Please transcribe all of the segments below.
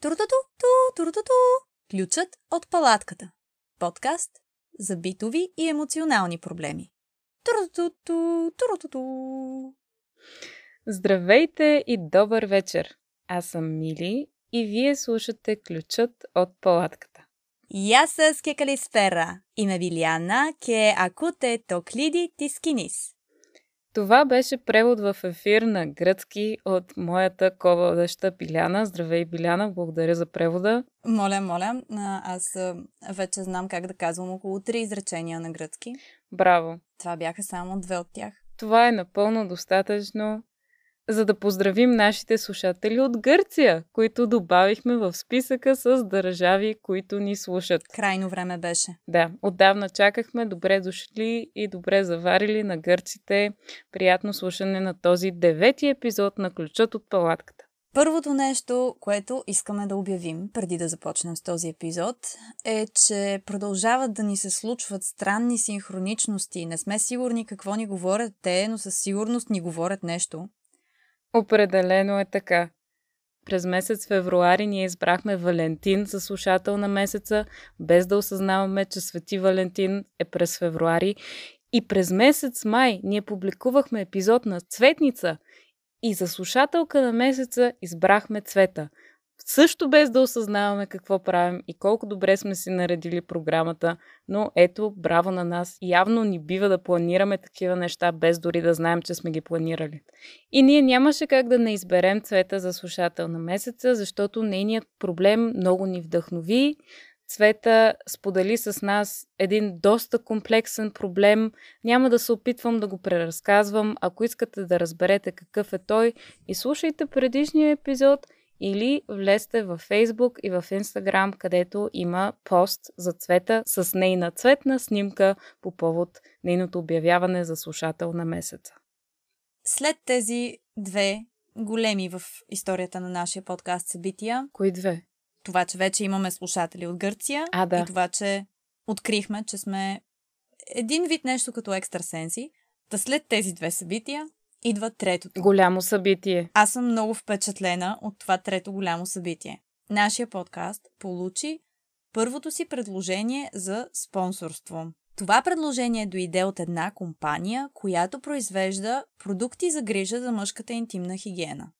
Турутуту, ту, турутуту. Ключът от палатката. Подкаст за битови и емоционални проблеми. Турутуту, турутуту. Здравейте и добър вечер! Аз съм Мили и вие слушате Ключът от палатката. И аз с Кекалисфера. Име Вилиана, ке акуте токлиди тискинис. Това беше превод в ефир на гръцки от моята ковалеща Биляна. Здравей, Биляна, благодаря за превода. Моля, моля. Аз вече знам как да казвам около три изречения на гръцки. Браво! Това бяха само две от тях. Това е напълно достатъчно, за да поздравим нашите слушатели от Гърция, които добавихме в списъка с държави, които ни слушат. Крайно време беше. Да, отдавна чакахме. Добре дошли и добре заварили на гърците. Приятно слушане на този девети епизод на Ключът от палатката. Първото нещо, което искаме да обявим преди да започнем с този епизод, е, че продължават да ни се случват странни синхроничности. Не сме сигурни какво ни говорят те, но със сигурност ни говорят нещо. Определено е така. През месец февруари ние избрахме Валентин за слушател на месеца, без да осъзнаваме, че Свети Валентин е през февруари. И през месец май ние публикувахме епизод на Цветница и за слушателка на месеца избрахме Цвета. Също без да осъзнаваме какво правим и колко добре сме си наредили програмата, но ето, браво на нас. Явно ни бива да планираме такива неща, без дори да знаем, че сме ги планирали. И ние нямаше как да не изберем цвета за слушател на месеца, защото нейният проблем много ни вдъхнови. Цвета сподели с нас един доста комплексен проблем. Няма да се опитвам да го преразказвам. Ако искате да разберете какъв е той, изслушайте предишния епизод – или влезте във Facebook и в Instagram, където има пост за цвета с нейна цветна снимка по повод нейното обявяване за слушател на месеца. След тези две големи в историята на нашия подкаст събития, Кои две? това, че вече имаме слушатели от Гърция А, да. и това, че открихме, че сме един вид нещо като екстрасенси, да след тези две събития идва третото. Голямо събитие. Аз съм много впечатлена от това трето голямо събитие. Нашия подкаст получи първото си предложение за спонсорство. Това предложение дойде от една компания, която произвежда продукти за грижа за мъжката интимна хигиена.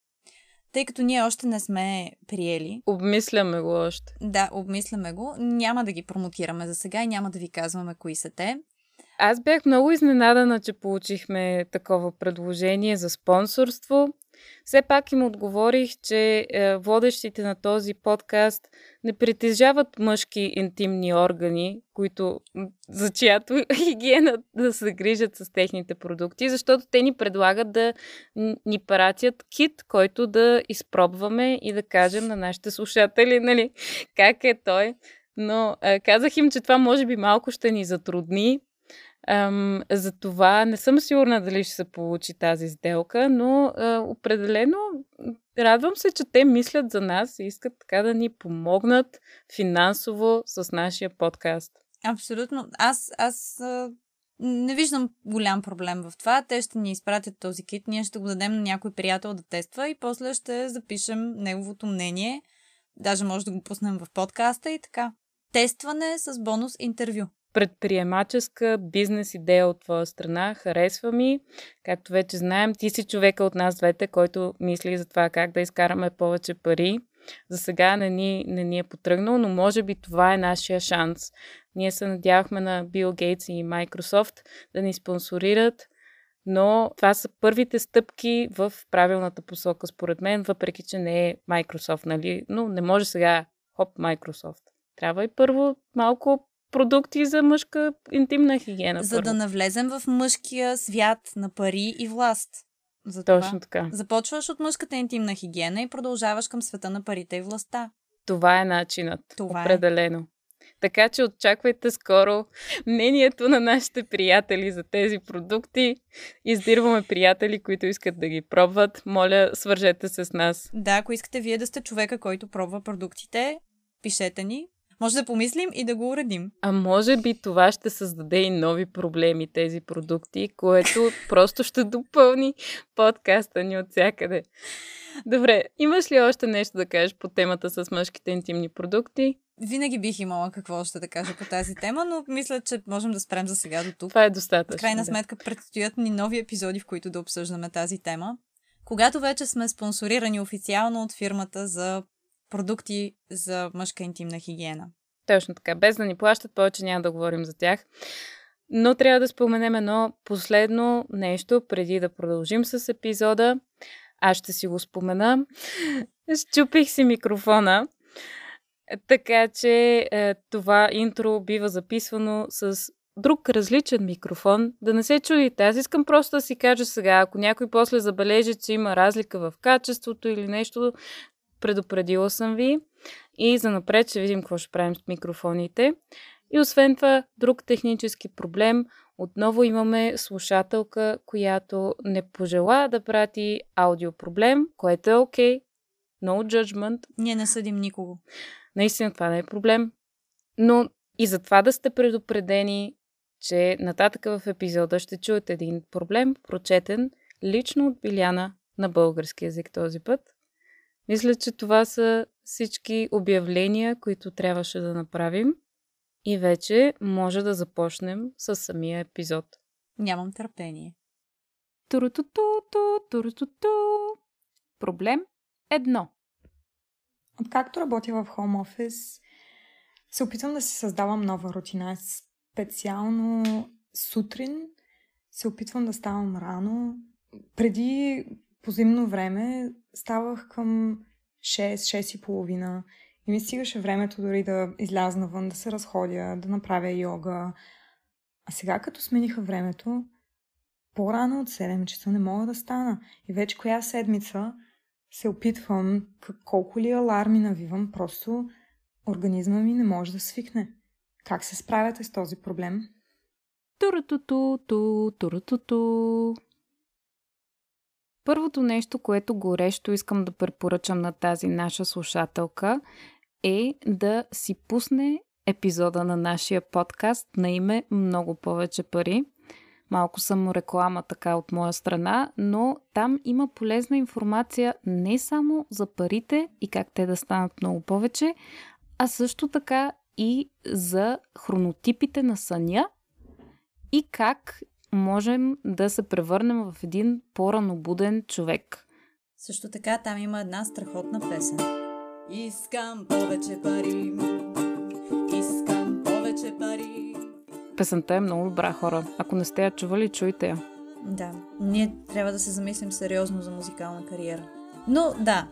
Тъй като ние още не сме приели, Обмисляме го още. да, обмисляме го, няма да ги промотираме за сега и няма да ви казваме кои са те. Аз бях много изненадана, че получихме такова предложение за спонсорство. Все пак им отговорих, че е, водещите на този подкаст не притежават мъжки интимни органи, които, за чиято хигиена да се грижат с техните продукти, защото те ни предлагат да ни пратят кит, който да изпробваме и да кажем на нашите слушатели, нали, как е той. Но е, казах им, че това може би малко ще ни затрудни, Ам, за това не съм сигурна дали ще се получи тази сделка, но а, определено радвам се, че те мислят за нас и искат така да ни помогнат финансово с нашия подкаст. Абсолютно. Аз, аз не виждам голям проблем в това. Те ще ни изпратят този кит, ние ще го дадем на някой приятел да тества и после ще запишем неговото мнение. Даже може да го пуснем в подкаста и така. Тестване с бонус интервю. Предприемаческа бизнес идея от твоя страна, харесва ми. Както вече знаем, ти си човека от нас двете, който мисли за това как да изкараме повече пари. За сега не ни, не ни е потръгнал, но може би това е нашия шанс. Ние се надявахме на Бил Гейтс и Microsoft да ни спонсорират, но това са първите стъпки в правилната посока, според мен, въпреки че не е Microsoft, нали? Но не може сега хоп Microsoft. Трябва и първо малко продукти за мъжка интимна хигиена. За да първо. навлезем в мъжкия свят на пари и власт. За това. Точно така. Започваш от мъжката интимна хигиена и продължаваш към света на парите и властта. Това е начинът. Това е. определено. Така че очаквайте скоро мнението на нашите приятели за тези продукти. Издирваме приятели, които искат да ги пробват. Моля, свържете се с нас. Да, ако искате вие да сте човека, който пробва продуктите, пишете ни. Може да помислим и да го уредим. А може би това ще създаде и нови проблеми, тези продукти, което просто ще допълни подкаста ни от всякъде. Добре, имаш ли още нещо да кажеш по темата с мъжките интимни продукти? Винаги бих имала какво още да кажа по тази тема, но мисля, че можем да спрем за сега до тук. Това е достатъчно. В крайна да. сметка предстоят ни нови епизоди, в които да обсъждаме тази тема. Когато вече сме спонсорирани официално от фирмата за продукти за мъжка интимна хигиена. Точно така. Без да ни плащат, повече няма да говорим за тях. Но трябва да споменем едно последно нещо, преди да продължим с епизода. Аз ще си го спомена. Щупих си микрофона, така че е, това интро бива записвано с друг различен микрофон. Да не се чудите. Аз искам просто да си кажа сега, ако някой после забележи, че има разлика в качеството или нещо, предупредила съм ви. И за напред ще видим какво ще правим с микрофоните. И освен това, друг технически проблем. Отново имаме слушателка, която не пожела да прати аудиопроблем, което е окей. Okay. No judgment. Ние не съдим никого. Наистина това не е проблем. Но и за това да сте предупредени, че нататък в епизода ще чуете един проблем, прочетен лично от Биляна на български язик този път. Мисля, че това са всички обявления, които трябваше да направим. И вече може да започнем с самия епизод. Нямам търпение. Турутуту, турутуту. Проблем едно. Откакто работя в Home Office, се опитвам да си създавам нова рутина. Специално сутрин се опитвам да ставам рано. Преди по зимно време ставах към 6-6 и половина и ми стигаше времето дори да изляза навън, да се разходя, да направя йога. А сега като смениха времето, по-рано от 7 часа не мога да стана. И вече коя седмица се опитвам, колко ли аларми навивам, просто организма ми не може да свикне. Как се справяте с този проблем? Турутуту, турутуту. Първото нещо, което горещо искам да препоръчам на тази наша слушателка е да си пусне епизода на нашия подкаст на име Много повече пари. Малко само реклама така от моя страна, но там има полезна информация не само за парите и как те да станат много повече, а също така и за хронотипите на съня и как можем да се превърнем в един по-ранобуден човек. Също така там има една страхотна песен. Искам повече пари, искам повече пари. Песента е много добра хора. Ако не сте я чували, чуйте я. Да, ние трябва да се замислим сериозно за музикална кариера. Но да,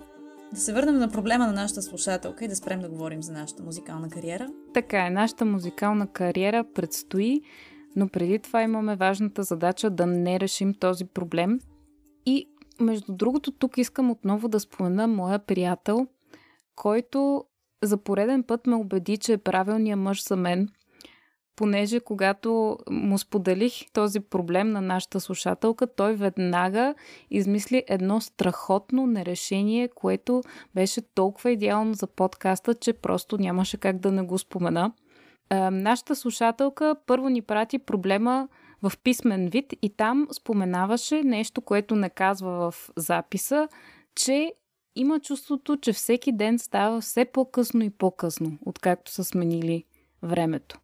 да се върнем на проблема на нашата слушателка и да спрем да говорим за нашата музикална кариера. Така е, нашата музикална кариера предстои, но преди това имаме важната задача да не решим този проблем. И между другото, тук искам отново да спомена моя приятел, който за пореден път ме убеди, че е правилният мъж за мен, понеже когато му споделих този проблем на нашата слушателка, той веднага измисли едно страхотно нерешение, което беше толкова идеално за подкаста, че просто нямаше как да не го спомена. Нашата слушателка първо ни прати проблема в писмен вид и там споменаваше нещо, което не казва в записа, че има чувството, че всеки ден става все по-късно и по-късно, откакто са сменили времето.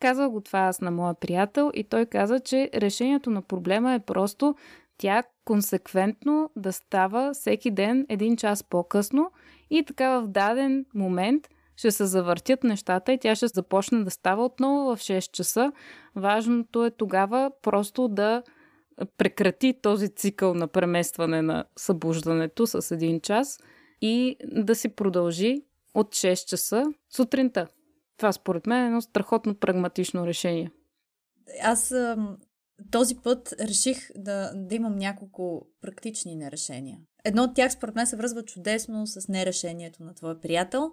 Казах го това аз на моя приятел и той каза, че решението на проблема е просто тя консеквентно да става всеки ден един час по-късно и така в даден момент ще се завъртят нещата и тя ще започне да става отново в 6 часа. Важното е тогава просто да прекрати този цикъл на преместване на събуждането с един час и да си продължи от 6 часа сутринта. Това според мен е едно страхотно прагматично решение. Аз този път реших да, да имам няколко практични нерешения. Едно от тях според мен се връзва чудесно с нерешението на твоя приятел.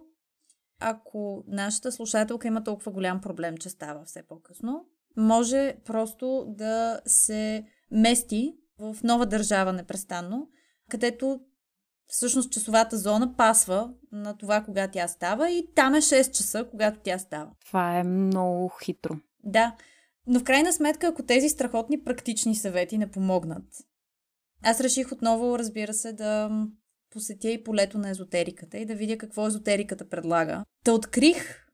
Ако нашата слушателка има толкова голям проблем, че става все по-късно, може просто да се мести в нова държава непрестанно, където всъщност часовата зона пасва на това, кога тя става и там е 6 часа, когато тя става. Това е много хитро. Да, но в крайна сметка, ако тези страхотни практични съвети не помогнат, аз реших отново, разбира се, да посетя и полето на езотериката и да видя какво езотериката предлага. Та открих,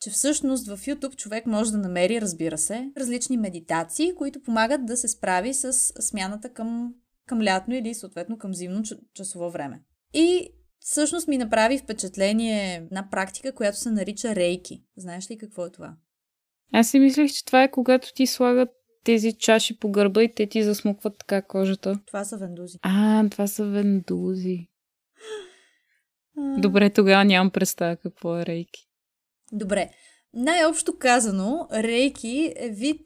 че всъщност в YouTube човек може да намери, разбира се, различни медитации, които помагат да се справи с смяната към, към лятно или съответно към зимно часово време. И всъщност ми направи впечатление на практика, която се нарича рейки. Знаеш ли какво е това? Аз си мислех, че това е когато ти слагат тези чаши по гърба и те ти засмукват така кожата. Това са вендузи. А, това са вендузи. Добре, тогава нямам представа какво е рейки. Добре. Най-общо казано, рейки е вид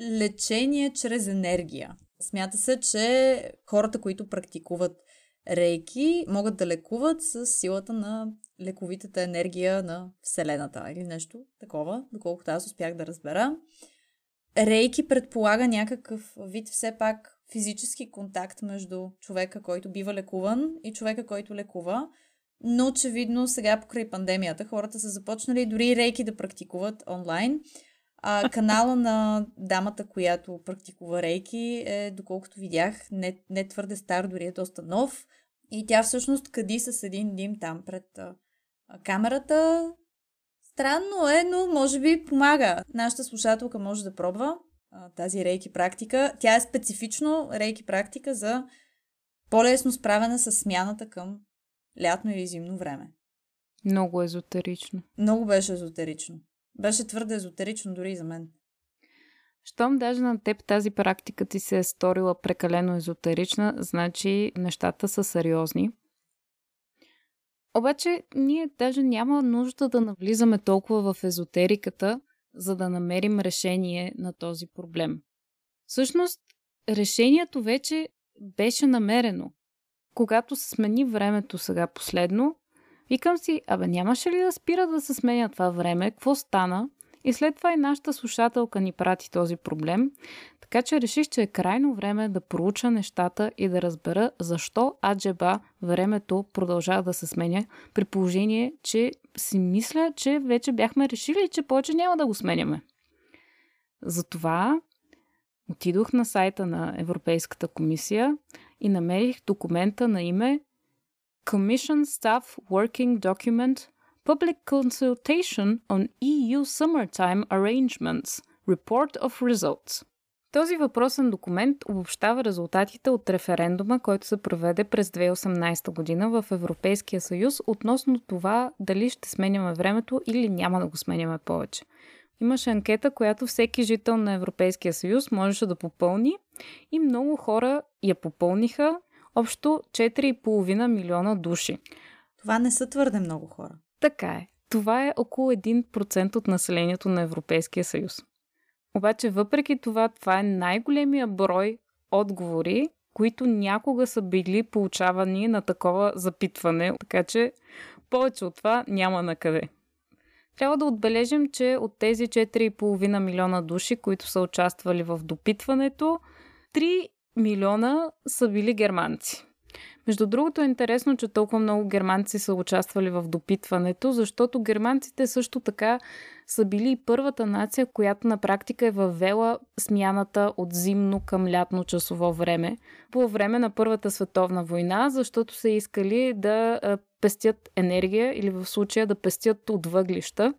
лечение чрез енергия. Смята се, че хората, които практикуват рейки, могат да лекуват с силата на лековитата енергия на Вселената или нещо такова, доколкото аз успях да разбера. Рейки предполага някакъв вид все пак физически контакт между човека, който бива лекуван и човека, който лекува. Но очевидно сега покрай пандемията хората са започнали дори рейки да практикуват онлайн. А, канала на дамата, която практикува рейки е, доколкото видях, не, не твърде стар, дори е доста нов. И тя всъщност къди с един дим там пред а, камерата. Странно е, но може би помага. Нашата слушателка може да пробва а, тази рейки практика. Тя е специфично рейки практика за по-лесно справяне с смяната към лятно или зимно време. Много езотерично. Много беше езотерично. Беше твърде езотерично дори и за мен. Щом даже на теб тази практика ти се е сторила прекалено езотерична, значи нещата са сериозни. Обаче ние даже няма нужда да навлизаме толкова в езотериката, за да намерим решение на този проблем. Всъщност, решението вече беше намерено. Когато се смени времето сега последно, викам си, абе нямаше ли да спира да се сменя това време? Какво стана? И след това и нашата слушателка ни прати този проблем, така че реших, че е крайно време да проуча нещата и да разбера защо аджеба времето продължава да се сменя, при положение, че си мисля, че вече бяхме решили, че повече няма да го сменяме. Затова отидох на сайта на Европейската комисия и намерих документа на име Commission Staff Working Document Public Consultation on EU Summertime Arrangements Report of Results. Този въпросен документ обобщава резултатите от референдума, който се проведе през 2018 година в Европейския съюз относно това дали ще сменяме времето или няма да го сменяме повече. Имаше анкета, която всеки жител на Европейския съюз можеше да попълни и много хора я попълниха, общо 4,5 милиона души. Това не са твърде много хора. Така е. Това е около 1% от населението на Европейския съюз. Обаче, въпреки това, това е най-големия брой отговори, които някога са били получавани на такова запитване, така че повече от това няма на къде. Трябва да отбележим, че от тези 4,5 милиона души, които са участвали в допитването, 3 милиона са били германци. Между другото е интересно, че толкова много германци са участвали в допитването, защото германците също така са били първата нация, която на практика е въвела смяната от зимно към лятно часово време по време на Първата световна война, защото са искали да пестят енергия или в случая да пестят от въглища.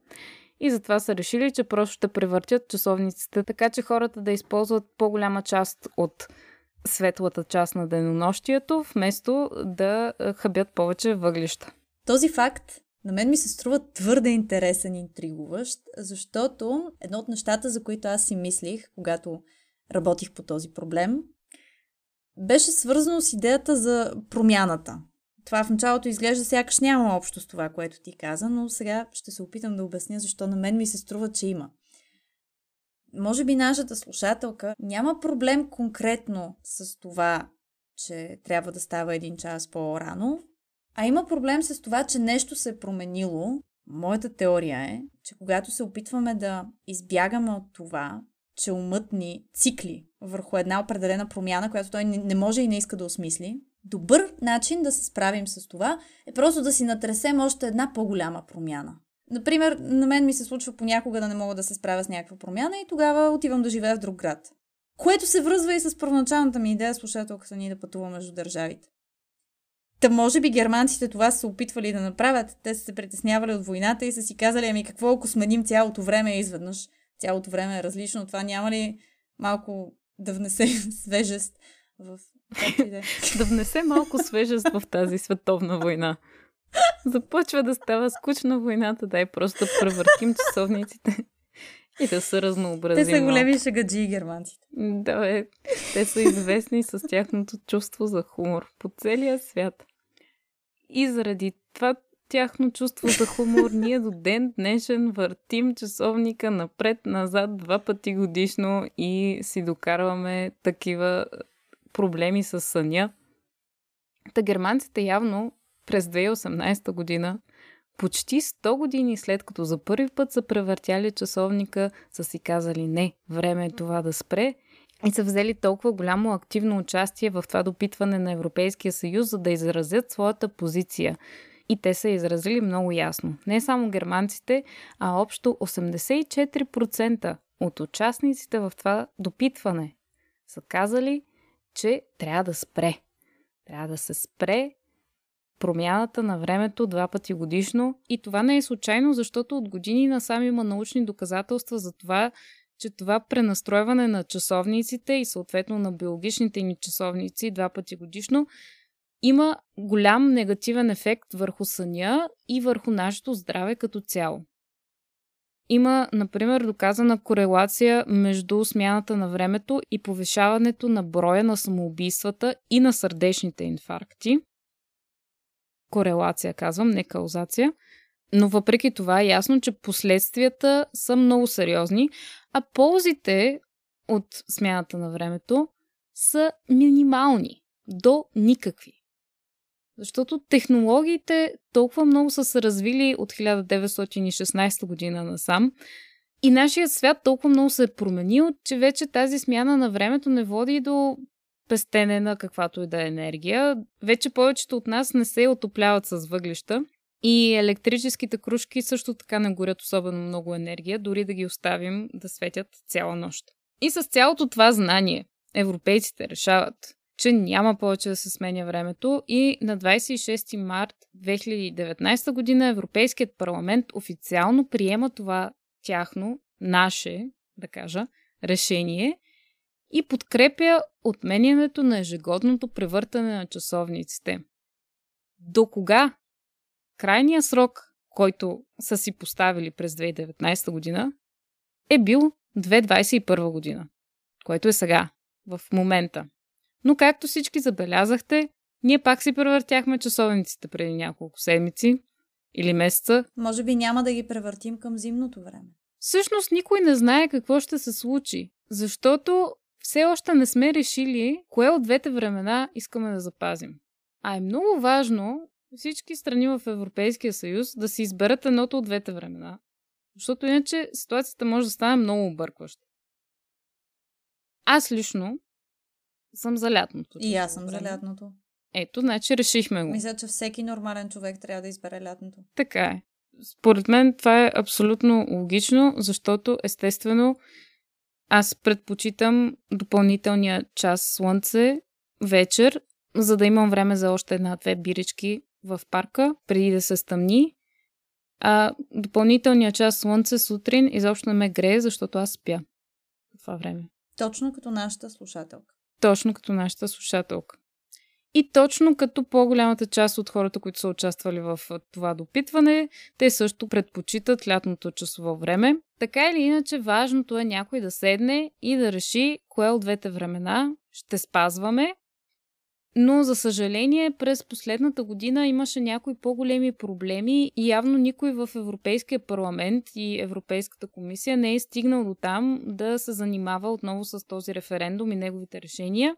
И затова са решили, че просто ще превъртят часовниците, така че хората да използват по-голяма част от светлата част на денонощието, вместо да хабят повече въглища. Този факт на мен ми се струва твърде интересен и интригуващ, защото едно от нещата, за които аз си мислих, когато работих по този проблем, беше свързано с идеята за промяната. Това в началото изглежда сякаш няма общо с това, което ти каза, но сега ще се опитам да обясня защо на мен ми се струва, че има може би нашата слушателка няма проблем конкретно с това, че трябва да става един час по-рано, а има проблем с това, че нещо се е променило. Моята теория е, че когато се опитваме да избягаме от това, че умът ни цикли върху една определена промяна, която той не може и не иска да осмисли, добър начин да се справим с това е просто да си натресем още една по-голяма промяна. Например, на мен ми се случва понякога да не мога да се справя с някаква промяна и тогава отивам да живея в друг град. Което се връзва и с първоначалната ми идея слушателката ни да пътува между държавите. Та може би германците това са опитвали да направят. Те са се притеснявали от войната и са си казали, ами какво ако сменим цялото време изведнъж? Цялото време е различно. Това няма ли малко да внесе свежест в да внесе малко свежест в тази световна война. Започва да става скучна войната, дай просто да превъртим часовниците и да се разнообразим. Те са големи шагаджи германците. Да, бе. Те са известни с тяхното чувство за хумор по целия свят. И заради това тяхно чувство за хумор ние до ден днешен въртим часовника напред-назад два пъти годишно и си докарваме такива проблеми с съня. Та германците явно през 2018 година, почти 100 години след като за първи път са превъртяли часовника, са си казали не, време е това да спре и са взели толкова голямо активно участие в това допитване на Европейския съюз, за да изразят своята позиция. И те са изразили много ясно. Не само германците, а общо 84% от участниците в това допитване са казали, че трябва да спре. Трябва да се спре промяната на времето два пъти годишно. И това не е случайно, защото от години насам има научни доказателства за това, че това пренастройване на часовниците и съответно на биологичните ни часовници два пъти годишно има голям негативен ефект върху съня и върху нашето здраве като цяло. Има, например, доказана корелация между смяната на времето и повишаването на броя на самоубийствата и на сърдечните инфаркти. Корелация, казвам, не каузация. Но въпреки това е ясно, че последствията са много сериозни, а ползите от смяната на времето са минимални, до никакви. Защото технологиите толкова много са се развили от 1916 година насам и нашия свят толкова много се е променил, че вече тази смяна на времето не води до пестене на каквато и да е енергия. Вече повечето от нас не се отопляват с въглища и електрическите кружки също така не горят особено много енергия, дори да ги оставим да светят цяла нощ. И с цялото това знание европейците решават, че няма повече да се сменя времето и на 26 март 2019 година Европейският парламент официално приема това тяхно, наше, да кажа, решение и подкрепя отменянето на ежегодното превъртане на часовниците. До кога? Крайният срок, който са си поставили през 2019 година, е бил 2021 година, което е сега, в момента. Но както всички забелязахте, ние пак си превъртяхме часовниците преди няколко седмици или месеца. Може би няма да ги превъртим към зимното време. Всъщност никой не знае какво ще се случи, защото все още не сме решили кое от двете времена искаме да запазим. А е много важно всички страни в Европейския съюз да си изберат едното от двете времена, защото иначе ситуацията може да стане много объркваща. Аз лично съм за лятното. И аз съм време. за лятното. Ето, значи решихме го. Мисля, че всеки нормален човек трябва да избере лятното. Така е. Според мен това е абсолютно логично, защото естествено аз предпочитам допълнителния час слънце вечер, за да имам време за още една-две бирички в парка, преди да се стъмни. А допълнителният час слънце сутрин изобщо не ме грее, защото аз спя в това време. Точно като нашата слушателка. Точно като нашата слушателка. И точно като по-голямата част от хората, които са участвали в това допитване, те също предпочитат лятното часово време. Така или иначе, важното е някой да седне и да реши кое от двете времена ще спазваме. Но, за съжаление, през последната година имаше някои по-големи проблеми и явно никой в Европейския парламент и Европейската комисия не е стигнал до там да се занимава отново с този референдум и неговите решения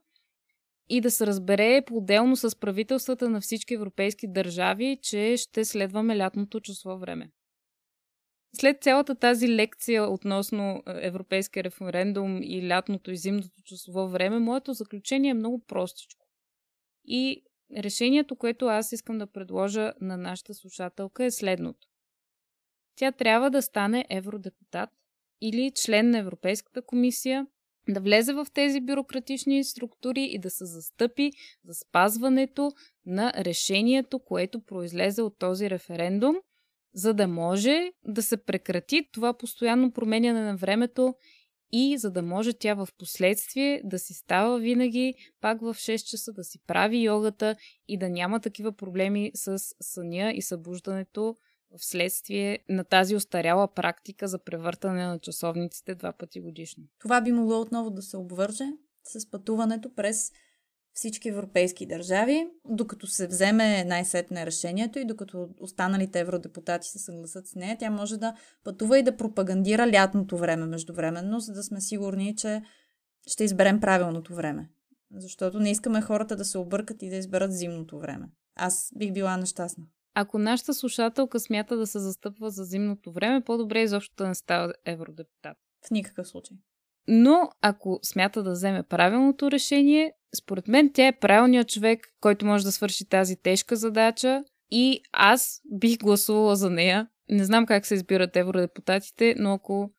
и да се разбере по-отделно с правителствата на всички европейски държави, че ще следваме лятното число време. След цялата тази лекция относно е, европейския референдум и лятното и зимното часово време, моето заключение е много простичко. И решението, което аз искам да предложа на нашата слушателка е следното. Тя трябва да стане евродепутат или член на Европейската комисия да влезе в тези бюрократични структури и да се застъпи за спазването на решението, което произлезе от този референдум, за да може да се прекрати това постоянно променяне на времето и за да може тя в последствие да си става винаги пак в 6 часа, да си прави йогата и да няма такива проблеми с съня и събуждането вследствие на тази устаряла практика за превъртане на часовниците два пъти годишно. Това би могло отново да се обвърже с пътуването през всички европейски държави, докато се вземе най-сетне решението и докато останалите евродепутати се съгласат с нея, тя може да пътува и да пропагандира лятното време междувременно, за да сме сигурни, че ще изберем правилното време. Защото не искаме хората да се объркат и да изберат зимното време. Аз бих била нещастна. Ако нашата слушателка смята да се застъпва за зимното време, по-добре изобщо да не става евродепутат. В никакъв случай. Но ако смята да вземе правилното решение, според мен тя е правилният човек, който може да свърши тази тежка задача и аз бих гласувала за нея. Не знам как се избират евродепутатите, но ако,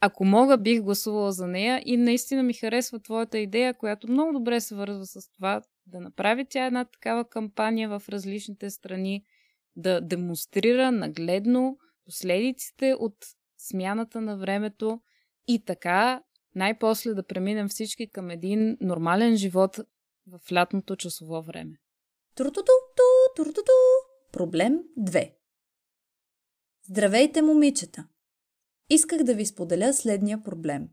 ако мога, бих гласувала за нея и наистина ми харесва твоята идея, която много добре се вързва с това да направи тя една такава кампания в различните страни, да демонстрира нагледно последиците от смяната на времето и така най-после да преминем всички към един нормален живот в лятното часово време. Туртуту, туртуту. Проблем 2. Здравейте, момичета! Исках да ви споделя следния проблем.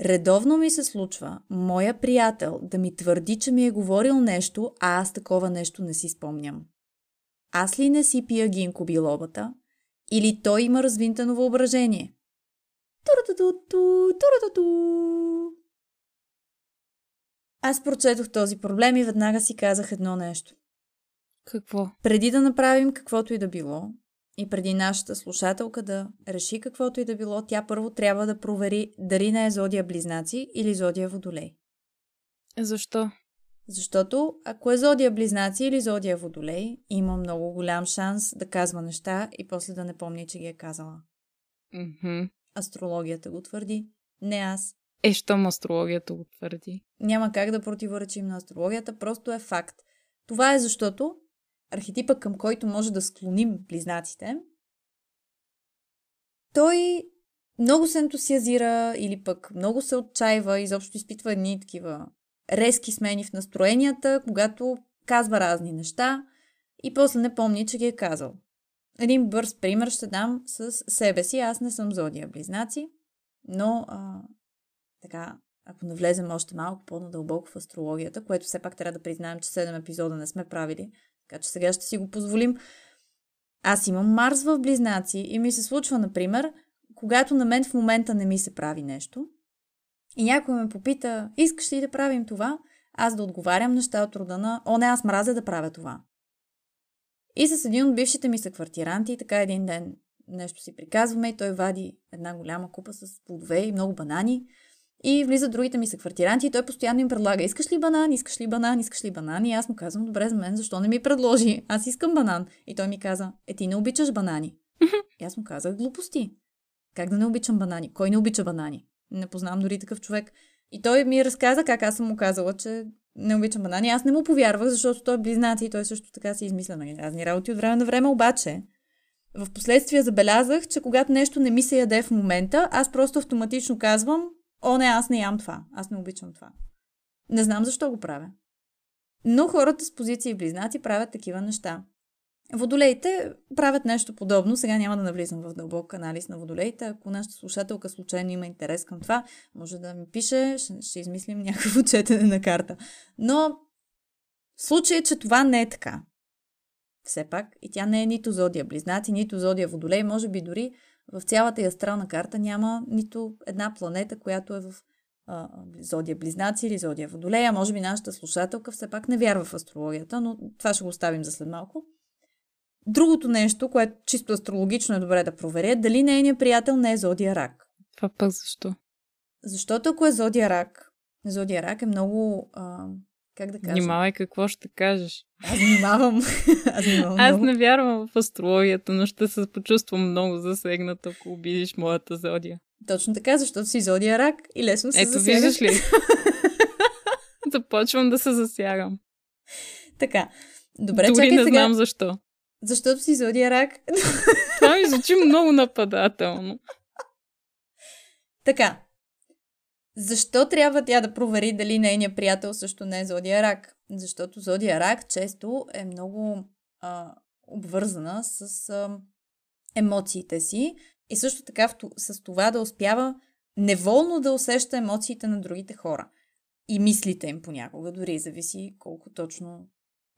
Редовно ми се случва моя приятел да ми твърди, че ми е говорил нещо, а аз такова нещо не си спомням. Аз ли не си пия гинко билобата? Или той има развинтено въображение? Аз прочетох този проблем и веднага си казах едно нещо. Какво? Преди да направим каквото и да било, и преди нашата слушателка да реши каквото и да било, тя първо трябва да провери дали не е зодия близнаци или зодия водолей. Защо? Защото ако е зодия близнаци или зодия водолей, има много голям шанс да казва неща и после да не помни, че ги е казала. Mm-hmm. Астрологията го твърди, не аз. Е, щом астрологията го твърди? Няма как да противоречим на астрологията, просто е факт. Това е защото архетипа, към който може да склоним близнаците, той много се ентусиазира или пък много се отчаива, изобщо изпитва едни такива резки смени в настроенията, когато казва разни неща и после не помни, че ги е казал. Един бърз пример ще дам с себе си. Аз не съм зодия близнаци, но а, така, ако навлезем още малко по-надълбоко в астрологията, което все пак трябва да признаем, че 7 епизода не сме правили, така че сега ще си го позволим. Аз имам Марс в близнаци и ми се случва, например, когато на мен в момента не ми се прави нещо и някой ме попита, искаш ли да правим това? Аз да отговарям неща от рода на, о не, аз мразя да правя това. И с един от бившите ми съквартиранти, така един ден нещо си приказваме и той вади една голяма купа с плодове и много банани. И влизат другите ми съквартиранти и той постоянно им предлага, искаш ли банан, искаш ли банан, искаш ли банан? И аз му казвам, добре за мен, защо не ми предложи? Аз искам банан. И той ми каза, е ти не обичаш банани. И аз му казах, глупости. Как да не обичам банани? Кой не обича банани? Не познавам дори такъв човек. И той ми разказа как аз съм му казала, че не обичам банани. Аз не му повярвах, защото той е близнаци и той също така си измисля на разни работи от време на време, обаче в последствие забелязах, че когато нещо не ми се яде в момента, аз просто автоматично казвам, о не, аз не ям това, аз не обичам това. Не знам защо го правя. Но хората с позиции близнаци правят такива неща. Водолеите правят нещо подобно. Сега няма да навлизам в дълбок анализ на водолеите. Ако нашата слушателка случайно има интерес към това, може да ми пише, ще, ще измислим някакво четене на карта. Но случай, че това не е така, все пак, и тя не е нито зодия близнаци, нито зодия водолей, може би дори в цялата астрална карта няма нито една планета, която е в а, зодия близнаци или зодия водолея. Може би нашата слушателка все пак не вярва в астрологията, но това ще го оставим за след малко. Другото нещо, което чисто астрологично е добре да проверя, дали нейният приятел не е зодия рак. Това пък защо? Защото ако е зодия рак, зодия рак е много, а, как да кажа? Внимавай какво ще кажеш. Аз внимавам. Аз, внимавам Аз не вярвам в астрологията, но ще се почувствам много засегната, ако обидиш моята зодия. Точно така, защото си зодия рак и лесно се Ето, засягаш. виждаш ли? Започвам да се засягам. Така. Добре, Дори чакай не сега. знам защо. Защото си зодия рак. Това ми звучи много нападателно. така. Защо трябва тя да провери дали нейният приятел също не е зодия рак? Защото зодия рак често е много а, обвързана с а, емоциите си и също така в, с това да успява неволно да усеща емоциите на другите хора. И мислите им понякога, дори зависи колко точно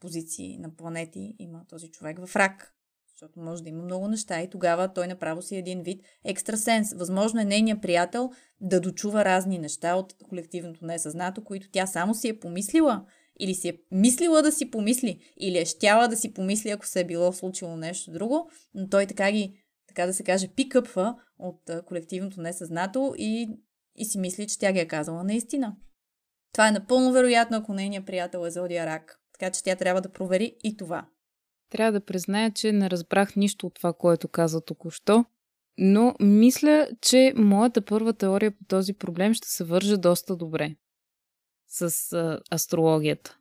позиции на планети има този човек в рак. Защото може да има много неща и тогава той направо си е един вид екстрасенс. Възможно е нейният приятел да дочува разни неща от колективното несъзнато, които тя само си е помислила или си е мислила да си помисли, или е щяла да си помисли, ако се е било случило нещо друго, но той така ги, така да се каже, пикъпва от колективното несъзнато и, и си мисли, че тя ги е казала наистина. Това е напълно вероятно, ако нейният приятел е зодия рак. Така че тя трябва да провери и това. Трябва да призная, че не разбрах нищо от това, което каза току-що, но мисля, че моята първа теория по този проблем ще се върже доста добре с а, астрологията.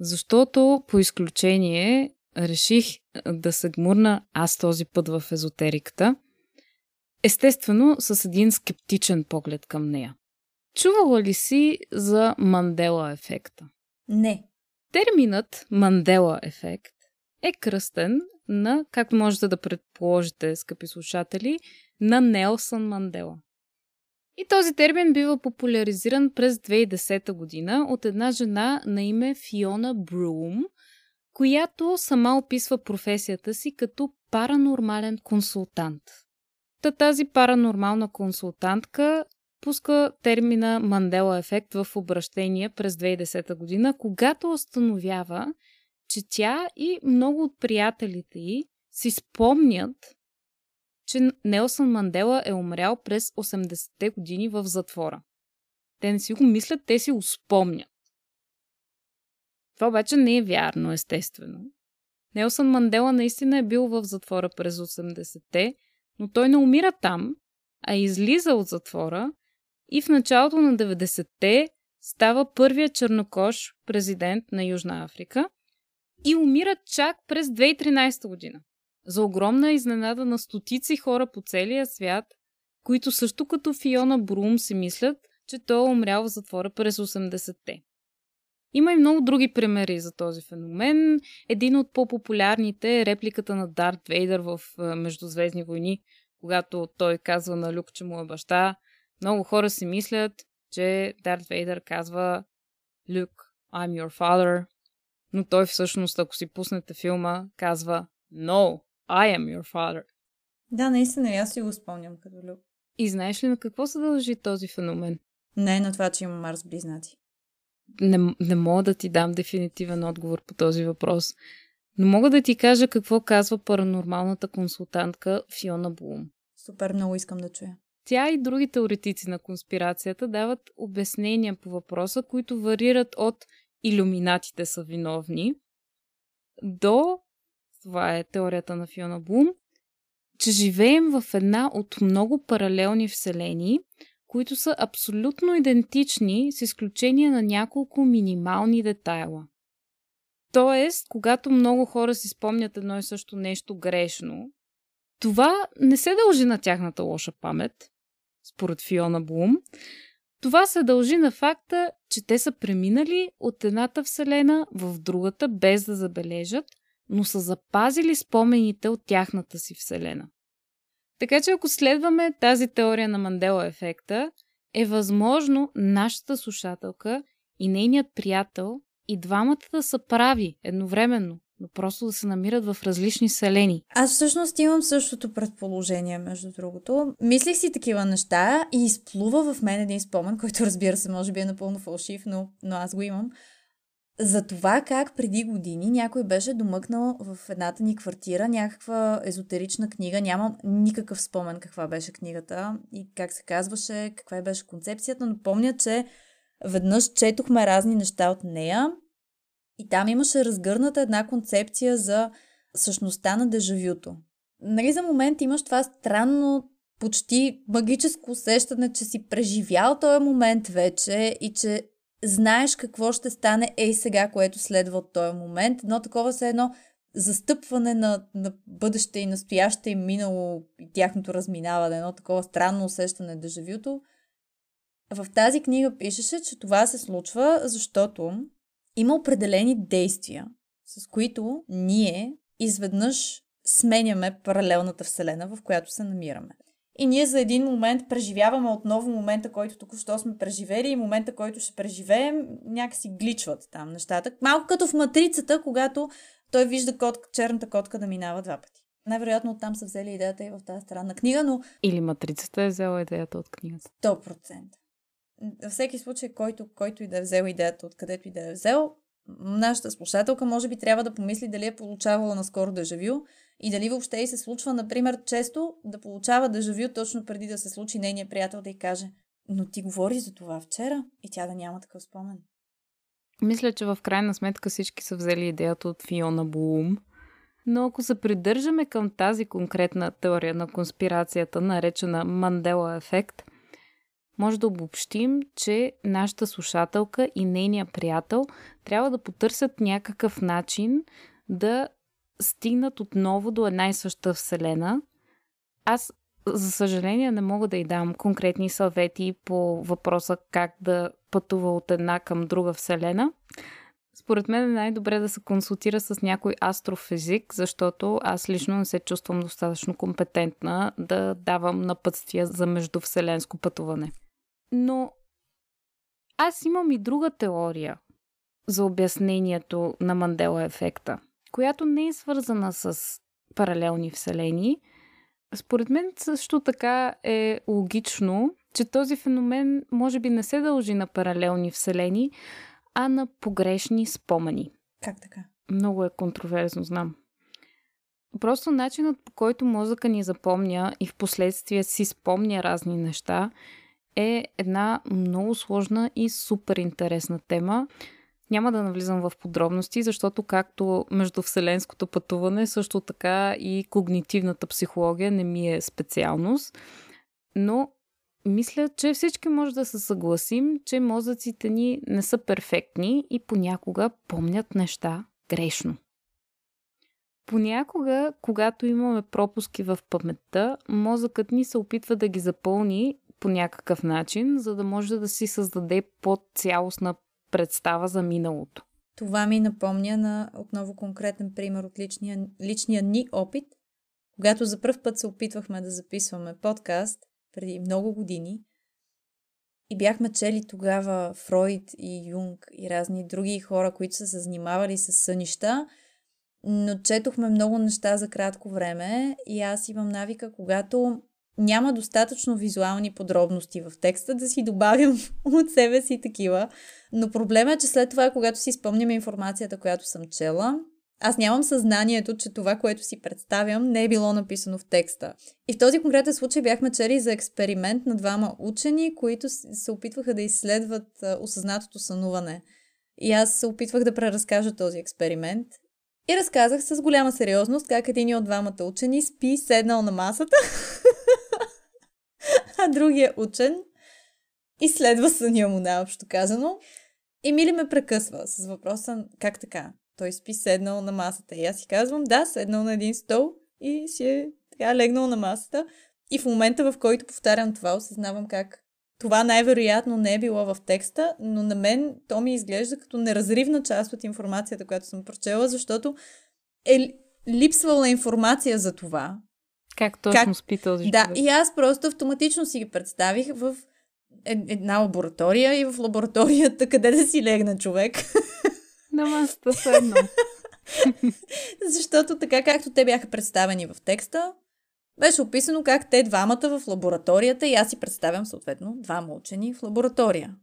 Защото по изключение реших да се гмурна аз този път в езотериката, естествено с един скептичен поглед към нея. Чувала ли си за Мандела ефекта? Не. Терминът Мандела ефект е кръстен на, както можете да предположите, скъпи слушатели, на Нелсън Мандела. И този термин бива популяризиран през 2010 година от една жена на име Фиона Брум, която сама описва професията си като паранормален консултант. Та тази паранормална консултантка пуска термина Мандела ефект в обращение през 2010 година, когато установява, че тя и много от приятелите й си спомнят, че Нелсън Мандела е умрял през 80-те години в затвора. Те не си го мислят, те си го спомнят. Това обаче не е вярно, естествено. Нелсън Мандела наистина е бил в затвора през 80-те, но той не умира там, а излиза от затвора и в началото на 90-те става първият чернокож президент на Южна Африка и умира чак през 2013 година. За огромна изненада на стотици хора по целия свят, които също като Фиона Брум си мислят, че той е умрял в затвора през 80-те. Има и много други примери за този феномен. Един от по-популярните е репликата на Дарт Вейдър в Междузвездни войни, когато той казва на Люк, че му е баща. Много хора си мислят, че Дарт Вейдър казва Люк, I'm your father. Но той всъщност, ако си пуснете филма, казва No, I am your father. Да, наистина, аз си го спомням като Люк. И знаеш ли на какво се дължи този феномен? Не на това, че има Марс близнаци. Не, не мога да ти дам дефинитивен отговор по този въпрос. Но мога да ти кажа какво казва паранормалната консултантка Фиона Блум. Супер, много искам да чуя. Тя и други теоретици на конспирацията дават обяснения по въпроса, които варират от иллюминатите са виновни до, това е теорията на Фиона Блум, че живеем в една от много паралелни вселени, които са абсолютно идентични с изключение на няколко минимални детайла. Тоест, когато много хора си спомнят едно и също нещо грешно, това не се дължи на тяхната лоша памет, според Фиона Блум. Това се дължи на факта, че те са преминали от едната вселена в другата без да забележат, но са запазили спомените от тяхната си вселена. Така че ако следваме тази теория на Мандела ефекта, е възможно нашата слушателка и нейният приятел и двамата да са прави едновременно, но просто да се намират в различни вселени. Аз всъщност имам същото предположение, между другото. Мислих си такива неща и изплува в мен един спомен, който разбира се, може би е напълно фалшив, но, но аз го имам. За това как преди години някой беше домъкнал в едната ни квартира някаква езотерична книга. Нямам никакъв спомен каква беше книгата и как се казваше, каква беше концепцията, но помня, че веднъж четохме разни неща от нея и там имаше разгърната една концепция за същността на дежавюто. Нали за момент имаш това странно почти магическо усещане, че си преживял този момент вече и че знаеш какво ще стане ей сега, което следва от този момент, но такова се едно застъпване на, на бъдеще и настояще и минало и тяхното разминаване, едно такова странно усещане дежавюто. В тази книга пишеше, че това се случва, защото има определени действия, с които ние изведнъж сменяме паралелната вселена, в която се намираме. И ние за един момент преживяваме отново момента, който току-що сме преживели и момента, който ще преживеем, някакси гличват там нещата. Малко като в матрицата, когато той вижда котка, черната котка да минава два пъти. Най-вероятно оттам са взели идеята и в тази странна книга, но... Или матрицата е взела идеята от книгата. 100%. Във всеки случай, който, който и да е взел идеята, откъдето и да е взел, нашата слушателка може би трябва да помисли дали е получавала наскоро дежавю и дали въобще и се случва, например, често да получава дежавю точно преди да се случи нейният приятел да й каже но ти говори за това вчера и тя да няма такъв спомен. Мисля, че в крайна сметка всички са взели идеята от Фиона Блум. Но ако се придържаме към тази конкретна теория на конспирацията, наречена Мандела ефект, може да обобщим, че нашата слушателка и нейния приятел трябва да потърсят някакъв начин да стигнат отново до една и съща вселена. Аз, за съжаление, не мога да й дам конкретни съвети по въпроса как да пътува от една към друга вселена. Според мен е най-добре да се консултира с някой астрофизик, защото аз лично не се чувствам достатъчно компетентна да давам напътствия за междувселенско пътуване. Но аз имам и друга теория за обяснението на Мандела ефекта, която не е свързана с паралелни вселени. Според мен също така е логично, че този феномен може би не се дължи на паралелни вселени, а на погрешни спомени. Как така? Много е контроверзно, знам. Просто начинът по който мозъка ни запомня и в последствие си спомня разни неща е една много сложна и супер интересна тема. Няма да навлизам в подробности, защото както междувселенското пътуване, също така и когнитивната психология не ми е специалност. Но мисля, че всички може да се съгласим, че мозъците ни не са перфектни и понякога помнят неща грешно. Понякога, когато имаме пропуски в паметта, мозъкът ни се опитва да ги запълни по някакъв начин, за да може да си създаде по-цялостна представа за миналото. Това ми напомня на отново конкретен пример от личния, личния ни опит, когато за първ път се опитвахме да записваме подкаст преди много години и бяхме чели тогава Фройд и Юнг и разни други хора, които са се занимавали с сънища, но четохме много неща за кратко време и аз имам навика, когато няма достатъчно визуални подробности в текста, да си добавим от себе си такива. Но проблема е, че след това, когато си спомням информацията, която съм чела, аз нямам съзнанието, че това, което си представям, не е било написано в текста. И в този конкретен случай бяхме чели за експеримент на двама учени, които се опитваха да изследват осъзнатото сънуване. И аз се опитвах да преразкажа този експеримент. И разказах с голяма сериозност как един от двамата учени спи седнал на масата а другия учен изследва съня му, наобщо казано. И Мили ме прекъсва с въпроса как така? Той спи седнал на масата. И аз си казвам, да, седнал на един стол и си е така легнал на масата. И в момента, в който повтарям това, осъзнавам как това най-вероятно не е било в текста, но на мен то ми изглежда като неразривна част от информацията, която съм прочела, защото е липсвала информация за това. Как точно как... спи този Да, и аз просто автоматично си ги представих в една лаборатория и в лабораторията къде да си легна човек. На масата седно. Защото така както те бяха представени в текста, беше описано как те двамата в лабораторията и аз си представям съответно двама учени в лаборатория.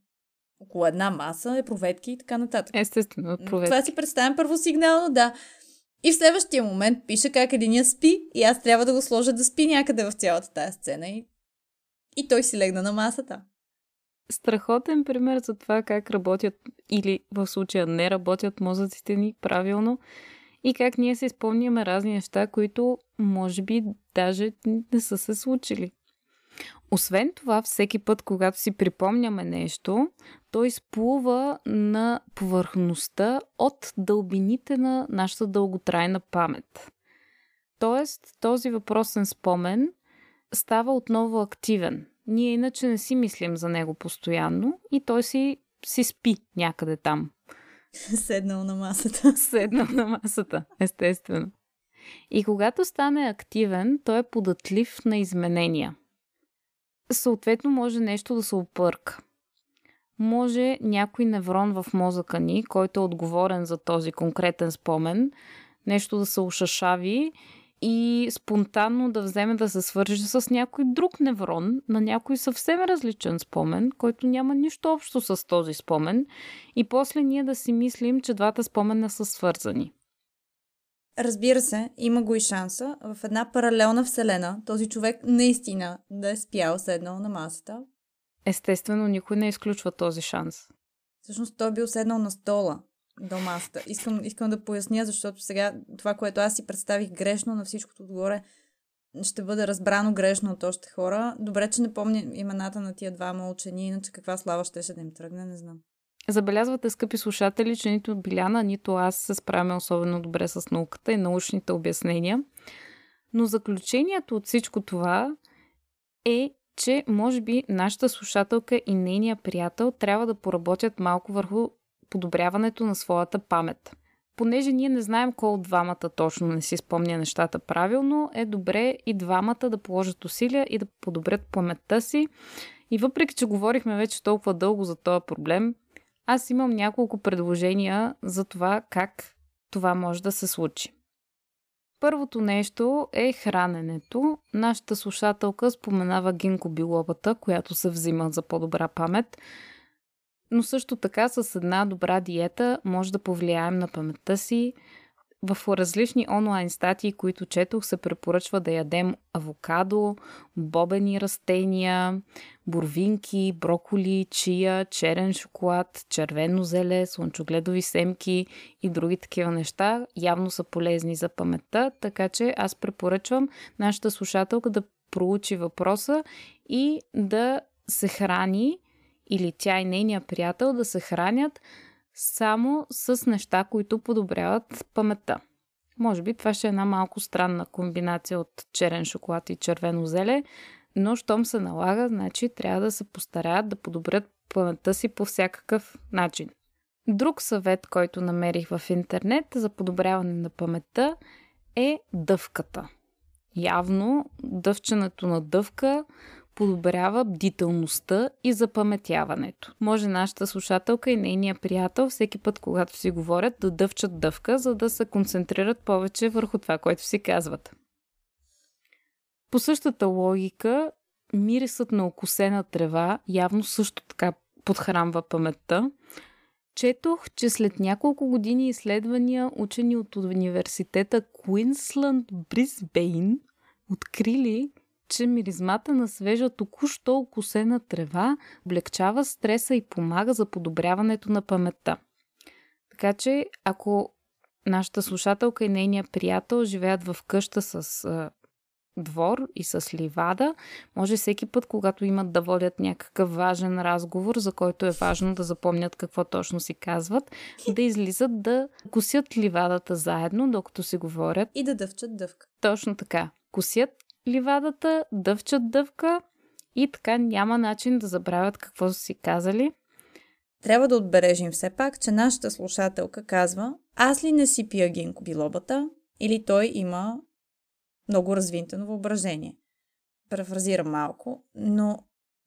Около една маса, е проветки и така нататък. Естествено, проветки. Това си представям първо сигнално, да. И в следващия момент пише как единия спи и аз трябва да го сложа да спи някъде в цялата тази сцена и, и той си легна на масата. Страхотен пример за това как работят или в случая не работят мозъците ни правилно и как ние се изпълняме разни неща, които може би даже не са се случили. Освен това, всеки път, когато си припомняме нещо, той изплува на повърхността от дълбините на нашата дълготрайна памет. Тоест, този въпросен спомен става отново активен. Ние иначе не си мислим за него постоянно и той си, си спи някъде там. Седнал на масата. Седнал на масата, естествено. И когато стане активен, той е податлив на изменения. Съответно, може нещо да се опърка. Може някой неврон в мозъка ни, който е отговорен за този конкретен спомен, нещо да се ушашави и спонтанно да вземе да се свържи с някой друг неврон на някой съвсем различен спомен, който няма нищо общо с този спомен и после ние да си мислим, че двата спомена са свързани. Разбира се, има го и шанса в една паралелна вселена този човек наистина да е спял седнал на масата. Естествено, никой не изключва този шанс. Всъщност той е бил седнал на стола до масата. Искам, искам да поясня, защото сега това, което аз си представих грешно на всичкото отгоре, ще бъде разбрано грешно от още хора. Добре, че не помня имената на тия двама учени, иначе каква слава щеше да им тръгне, не знам. Забелязвате, скъпи слушатели, че нито Биляна, нито аз се справяме особено добре с науката и научните обяснения. Но заключението от всичко това е, че може би нашата слушателка и нейния приятел трябва да поработят малко върху подобряването на своята памет. Понеже ние не знаем кой от двамата точно не си спомня нещата правилно, е добре и двамата да положат усилия и да подобрят паметта си. И въпреки, че говорихме вече толкова дълго за този проблем, аз имам няколко предложения за това как това може да се случи. Първото нещо е храненето. Нашата слушателка споменава гинко билобата, която се взима за по-добра памет но също така с една добра диета може да повлияем на паметта си. В различни онлайн статии, които четох, се препоръчва да ядем авокадо, бобени растения, бурвинки, броколи, чия, черен шоколад, червено зеле, слънчогледови семки и други такива неща. Явно са полезни за паметта, така че аз препоръчвам нашата слушателка да проучи въпроса и да се храни или тя и нейния приятел да се хранят само с неща, които подобряват паметта. Може би това ще е една малко странна комбинация от черен шоколад и червено зеле, но щом се налага, значи трябва да се постараят да подобрят паметта си по всякакъв начин. Друг съвет, който намерих в интернет за подобряване на паметта е дъвката. Явно дъвченето на дъвка подобрява бдителността и запаметяването. Може нашата слушателка и нейния приятел всеки път, когато си говорят, да дъвчат дъвка, за да се концентрират повече върху това, което си казват. По същата логика, мирисът на окосена трева явно също така подхранва паметта. Четох, че след няколко години изследвания учени от университета Куинсланд Брисбейн открили, че миризмата на свежа току-що окусена трева облегчава стреса и помага за подобряването на паметта. Така че, ако нашата слушателка и нейния приятел живеят в къща с а, двор и с ливада, може всеки път, когато имат да водят някакъв важен разговор, за който е важно да запомнят какво точно си казват, да излизат да косят ливадата заедно, докато си говорят. И да дъвчат дъвка. Точно така. Косят ливадата, дъвчат дъвка и така няма начин да забравят какво са си казали. Трябва да отбележим все пак, че нашата слушателка казва аз ли не си пия гинко билобата или той има много развинтено въображение. Префразирам малко, но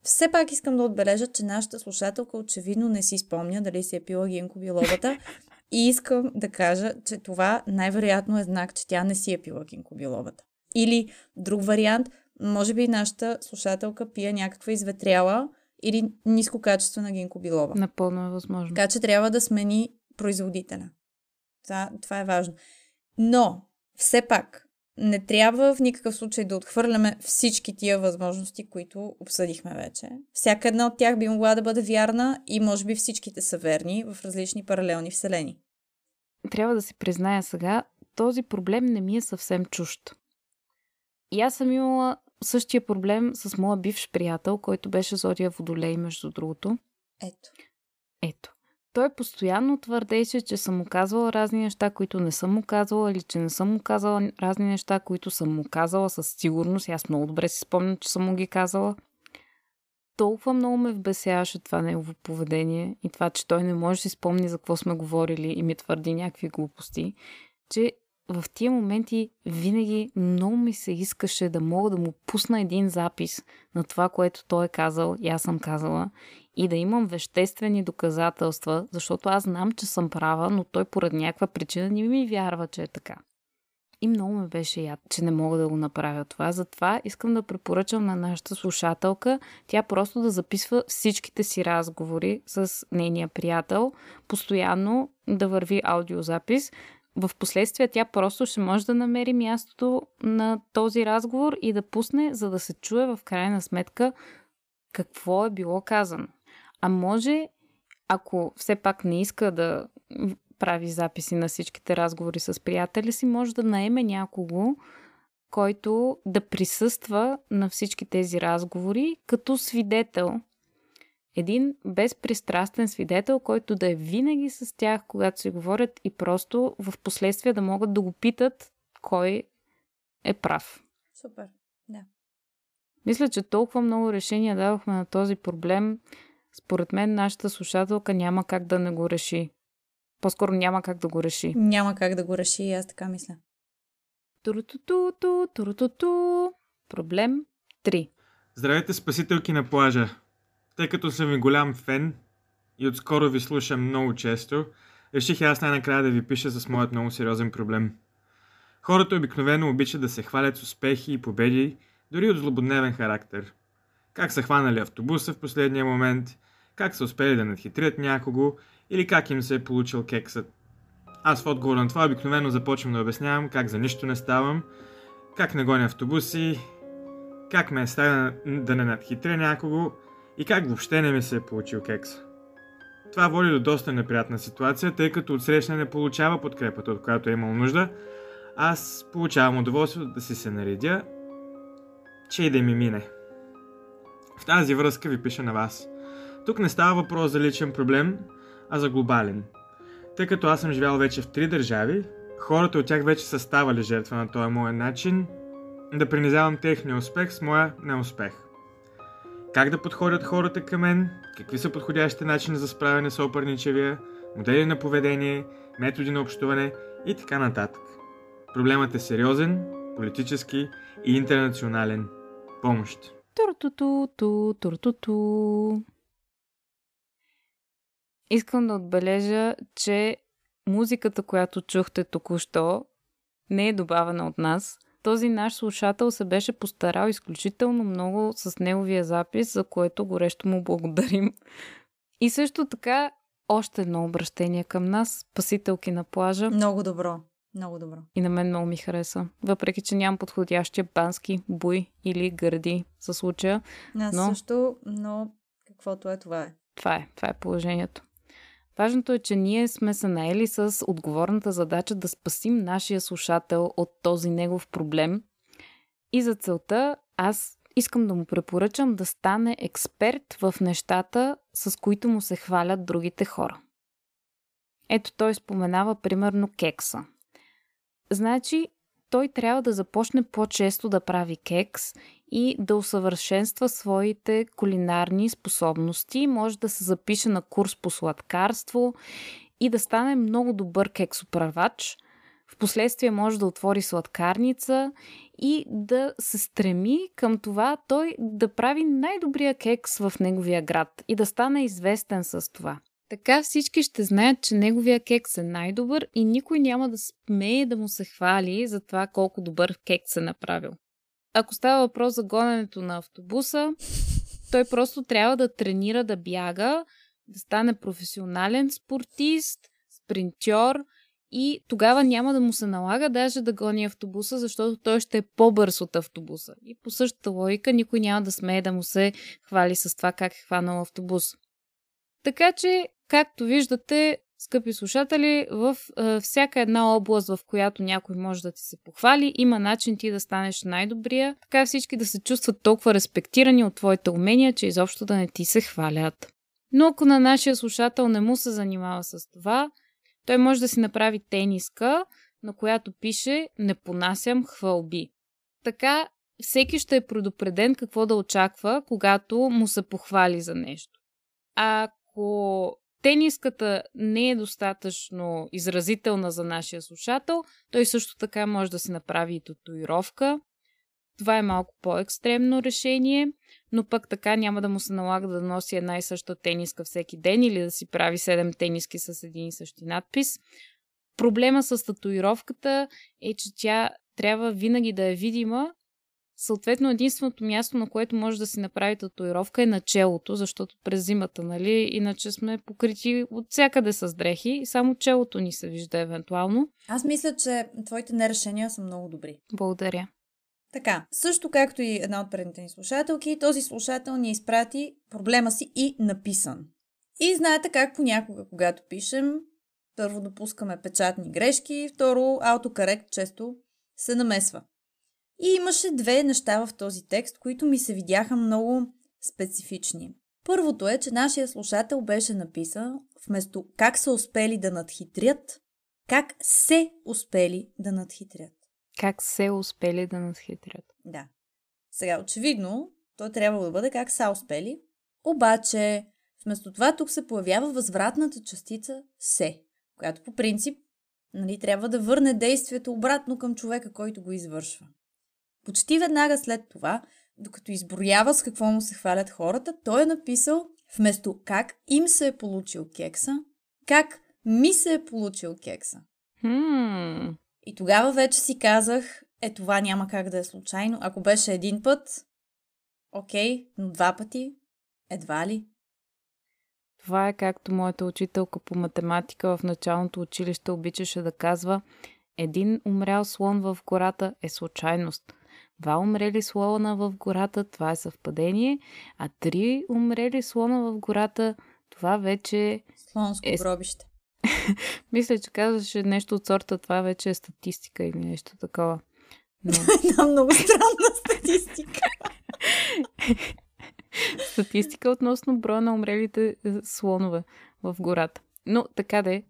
все пак искам да отбележа, че нашата слушателка очевидно не си спомня дали си е пила гинко билобата и искам да кажа, че това най-вероятно е знак, че тя не си е пила гинко билобата. Или друг вариант, може би нашата слушателка пие някаква изветряла или нискокачествена гинкобилова. Напълно е възможно. Така че трябва да смени производителя. Това, това е важно. Но, все пак, не трябва в никакъв случай да отхвърляме всички тия възможности, които обсъдихме вече. Всяка една от тях би могла да бъде вярна и може би всичките са верни в различни паралелни вселени. Трябва да си призная сега, този проблем не ми е съвсем чужд. И аз съм имала същия проблем с моя бивш приятел, който беше Зодия Водолей, между другото. Ето. Ето. Той постоянно твърдеше, че съм му казвала разни неща, които не съм му казвала, или че не съм му казала разни неща, които съм му казала със сигурност. Аз много добре си спомням, че съм му ги казала. Толкова много ме вбесяваше това негово поведение и това, че той не може да си спомни за какво сме говорили и ми твърди някакви глупости, че в тия моменти винаги много ми се искаше да мога да му пусна един запис на това, което той е казал и аз съм казала и да имам веществени доказателства, защото аз знам, че съм права, но той поред някаква причина не ми вярва, че е така. И много ме беше яд, че не мога да го направя това. Затова искам да препоръчам на нашата слушателка тя просто да записва всичките си разговори с нейния приятел, постоянно да върви аудиозапис. В последствие тя просто ще може да намери мястото на този разговор и да пусне, за да се чуе в крайна сметка какво е било казано. А може, ако все пак не иска да прави записи на всичките разговори с приятели си, може да наеме някого, който да присъства на всички тези разговори като свидетел. Един безпристрастен свидетел, който да е винаги с тях, когато си говорят и просто в последствие да могат да го питат кой е прав. Супер, да. Мисля, че толкова много решения давахме на този проблем. Според мен нашата слушателка няма как да не го реши. По-скоро няма как да го реши. Няма как да го реши, аз така мисля. Турутуту, турутуту. Проблем 3. Здравейте, спасителки на плажа! Тъй като съм ви голям фен и отскоро ви слушам много често, реших аз най-накрая да ви пиша с моят много сериозен проблем. Хората обикновено обичат да се хвалят с успехи и победи, дори от злободневен характер. Как са хванали автобуса в последния момент, как са успели да надхитрят някого или как им се е получил кексът. Аз в отговор на това обикновено започвам да обяснявам как за нищо не ставам, как не гоня автобуси, как ме е става да не надхитря някого и как въобще не ми се е получил кекс. Това води до доста неприятна ситуация, тъй като отсреща не получава подкрепата, от която е имал нужда. Аз получавам удоволствие да си се наредя, че и да ми мине. В тази връзка ви пиша на вас. Тук не става въпрос за личен проблем, а за глобален. Тъй като аз съм живял вече в три държави, хората от тях вече са ставали жертва на този моя начин да принизявам техния успех с моя неуспех. Как да подходят хората към мен, какви са подходящите начини за справяне с опърничевия, модели на поведение, методи на общуване и така нататък. Проблемът е сериозен, политически и интернационален. Помощ! Туртуту, туртуту. Искам да отбележа, че музиката, която чухте току-що, не е добавена от нас. Този наш слушател се беше постарал изключително много с неговия запис, за което горещо му благодарим. И също така, още едно обращение към нас, спасителки на плажа. Много добро. Много добро. И на мен много ми хареса. Въпреки, че нямам подходящия бански буй или гърди за случая. Аз но... също, но каквото е, това е. Това е. Това е положението. Важното е, че ние сме се наели с отговорната задача да спасим нашия слушател от този негов проблем. И за целта аз искам да му препоръчам да стане експерт в нещата, с които му се хвалят другите хора. Ето той споменава примерно кекса. Значи, той трябва да започне по-често да прави кекс и да усъвършенства своите кулинарни способности. Може да се запише на курс по сладкарство и да стане много добър кексоправач. Впоследствие може да отвори сладкарница и да се стреми към това той да прави най-добрия кекс в неговия град и да стане известен с това. Така всички ще знаят, че неговия кекс е най-добър и никой няма да смее да му се хвали за това колко добър кекс е направил. Ако става въпрос за гоненето на автобуса, той просто трябва да тренира да бяга, да стане професионален спортист, спринтьор и тогава няма да му се налага даже да гони автобуса, защото той ще е по-бърз от автобуса. И по същата логика никой няма да смее да му се хвали с това как е хванал автобус. Така че, както виждате, скъпи слушатели, в е, всяка една област, в която някой може да ти се похвали, има начин ти да станеш най-добрия, така всички да се чувстват толкова респектирани от твоите умения, че изобщо да не ти се хвалят. Но ако на нашия слушател не му се занимава с това, той може да си направи тениска, на която пише «Не понасям хвалби». Така всеки ще е предупреден какво да очаква, когато му се похвали за нещо. Ако тениската не е достатъчно изразителна за нашия слушател, той също така може да си направи и татуировка. Това е малко по-екстремно решение, но пък така няма да му се налага да носи една и съща тениска всеки ден или да си прави 7 тениски с един и същи надпис. Проблема с татуировката е, че тя трябва винаги да е видима, Съответно, единственото място, на което може да си направи татуировка е на челото, защото през зимата, нали, иначе сме покрити от всякъде с дрехи и само челото ни се вижда евентуално. Аз мисля, че твоите нерешения са много добри. Благодаря. Така, също както и една от предните ни слушателки, този слушател ни изпрати проблема си и написан. И знаете как понякога, когато пишем, първо допускаме печатни грешки, второ, аутокорект често се намесва. И имаше две неща в този текст, които ми се видяха много специфични. Първото е, че нашия слушател беше написал вместо как са успели да надхитрят, как се успели да надхитрят. Как се успели да надхитрят. Да. Сега, очевидно, той трябва да бъде как са успели, обаче вместо това тук се появява възвратната частица се, която по принцип нали, трябва да върне действието обратно към човека, който го извършва. Почти веднага след това, докато изброява с какво му се хвалят хората, той е написал вместо как им се е получил кекса, как ми се е получил кекса. Hmm. И тогава вече си казах, е това няма как да е случайно. Ако беше един път, окей, но два пъти, едва ли. Това е както моята учителка по математика в началното училище обичаше да казва един умрял слон в гората е случайност. Два умрели слона в гората, това е съвпадение, а три умрели слона в гората, това вече Слонско е... гробище. Мисля, че казваше нещо от сорта, това вече е статистика или нещо такова. Но... Една много странна статистика. статистика относно броя на умрелите е, слонове в гората. Но така да е.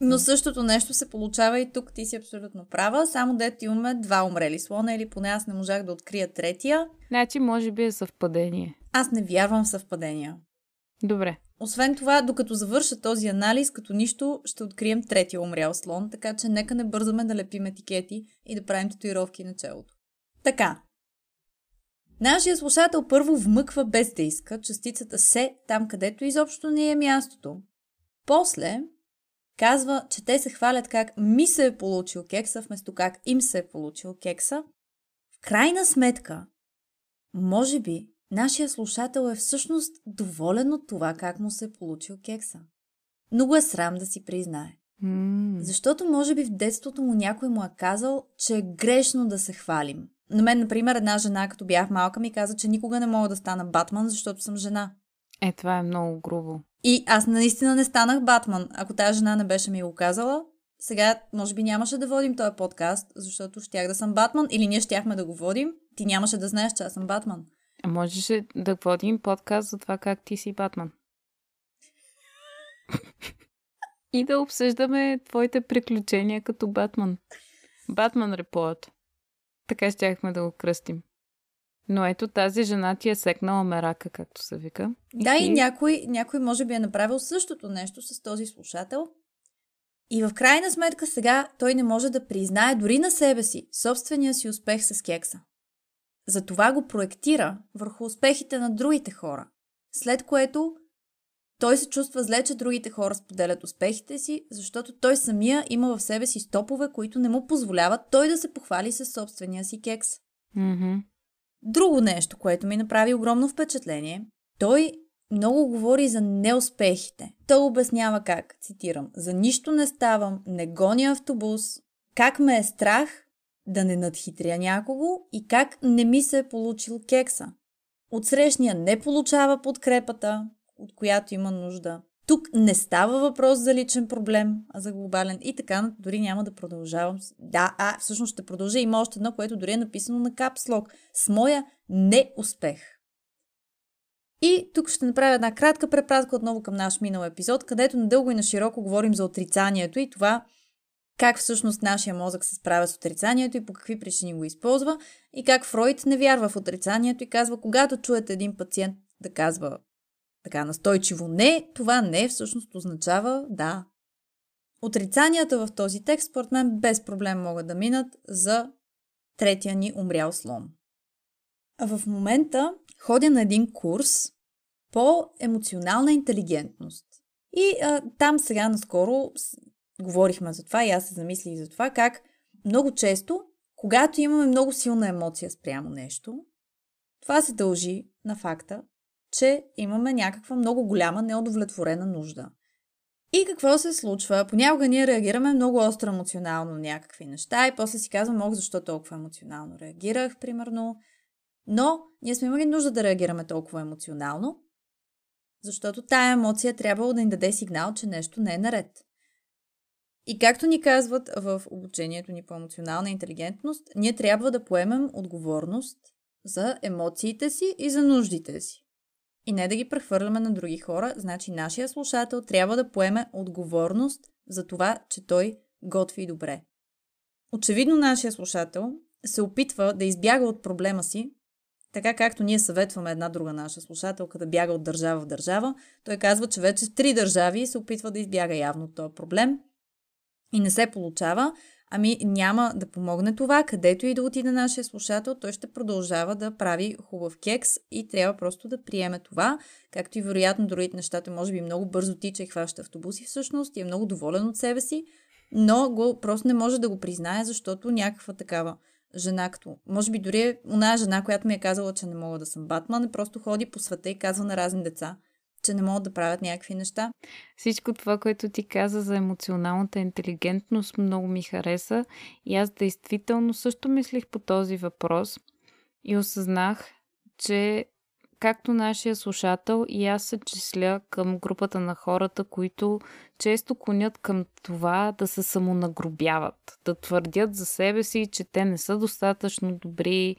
Но същото нещо се получава и тук. Ти си абсолютно права. Само дето имаме два умрели слона или поне аз не можах да открия третия. Значи, може би е съвпадение. Аз не вярвам в съвпадения. Добре. Освен това, докато завърша този анализ, като нищо, ще открием третия умрял слон, така че нека не бързаме да лепим етикети и да правим татуировки на челото. Така. Нашия слушател първо вмъква без да иска частицата се там, където изобщо не е мястото. После казва, че те се хвалят как ми се е получил кекса, вместо как им се е получил кекса. В крайна сметка, може би, нашия слушател е всъщност доволен от това как му се е получил кекса. Но го е срам да си признае. М- Защото може би в детството му някой му е казал, че е грешно да се хвалим. На мен, например, една жена, като бях малка, ми каза, че никога не мога да стана Батман, защото съм жена. Е, това е много грубо. И аз наистина не станах Батман. Ако тази жена не беше ми го казала, сега може би нямаше да водим този подкаст, защото щях да съм Батман или ние щяхме да го водим. Ти нямаше да знаеш, че аз съм Батман. А можеш ли да водим подкаст за това как ти си Батман? И да обсъждаме твоите приключения като Батман. Батман репорт. Така щяхме да го кръстим. Но ето тази жена ти е секнала мерака, както се вика. Да, и ти- някой, някой може би е направил същото нещо с този слушател. И в крайна сметка сега той не може да признае дори на себе си собствения си успех с кекса. Затова го проектира върху успехите на другите хора, след което той се чувства зле, че другите хора споделят успехите си, защото той самия има в себе си стопове, които не му позволяват той да се похвали със собствения си кекс. Мгм. Друго нещо, което ми направи огромно впечатление, той много говори за неуспехите. Той обяснява как, цитирам, за нищо не ставам, не гоня автобус, как ме е страх да не надхитря някого и как не ми се е получил кекса. Отсрещния не получава подкрепата, от която има нужда. Тук не става въпрос за личен проблем, а за глобален. И така, дори няма да продължавам. Да, а, всъщност ще продължа. Има още едно, което дори е написано на капслог. С моя неуспех. И тук ще направя една кратка препратка отново към наш минал епизод, където надълго и на широко говорим за отрицанието и това как всъщност нашия мозък се справя с отрицанието и по какви причини го използва и как Фройд не вярва в отрицанието и казва, когато чуете един пациент да казва така настойчиво не, това не всъщност означава да. Отрицанията в този текст, според мен, без проблем могат да минат за третия ни умрял слон. А в момента ходя на един курс по емоционална интелигентност. И а, там сега наскоро говорихме за това и аз се замислих за това, как много често, когато имаме много силна емоция спрямо нещо, това се дължи на факта, че имаме някаква много голяма неудовлетворена нужда. И какво се случва? Понякога ние реагираме много остро емоционално на някакви неща и после си казваме, ох, защо толкова емоционално реагирах, примерно. Но ние сме имали нужда да реагираме толкова емоционално, защото тая емоция трябвало да ни даде сигнал, че нещо не е наред. И както ни казват в обучението ни по емоционална интелигентност, ние трябва да поемем отговорност за емоциите си и за нуждите си. И не да ги прехвърляме на други хора, значи нашия слушател трябва да поеме отговорност за това, че той готви добре. Очевидно нашия слушател се опитва да избяга от проблема си, така както ние съветваме една друга наша слушателка да бяга от държава в държава, той казва, че вече в три държави се опитва да избяга явно от този проблем и не се получава, ами няма да помогне това, където и да отиде нашия слушател, той ще продължава да прави хубав кекс и трябва просто да приеме това, както и вероятно другите нещата, може би много бързо тича и хваща автобуси всъщност и е много доволен от себе си, но го, просто не може да го признае, защото някаква такава жена, като може би дори е оная жена, която ми е казала, че не мога да съм Батман, и просто ходи по света и казва на разни деца – че не могат да правят някакви неща. Всичко това, което ти каза за емоционалната интелигентност, много ми хареса. И аз действително също мислих по този въпрос и осъзнах, че както нашия слушател и аз се числя към групата на хората, които често клонят към това да се самонагробяват, да твърдят за себе си, че те не са достатъчно добри,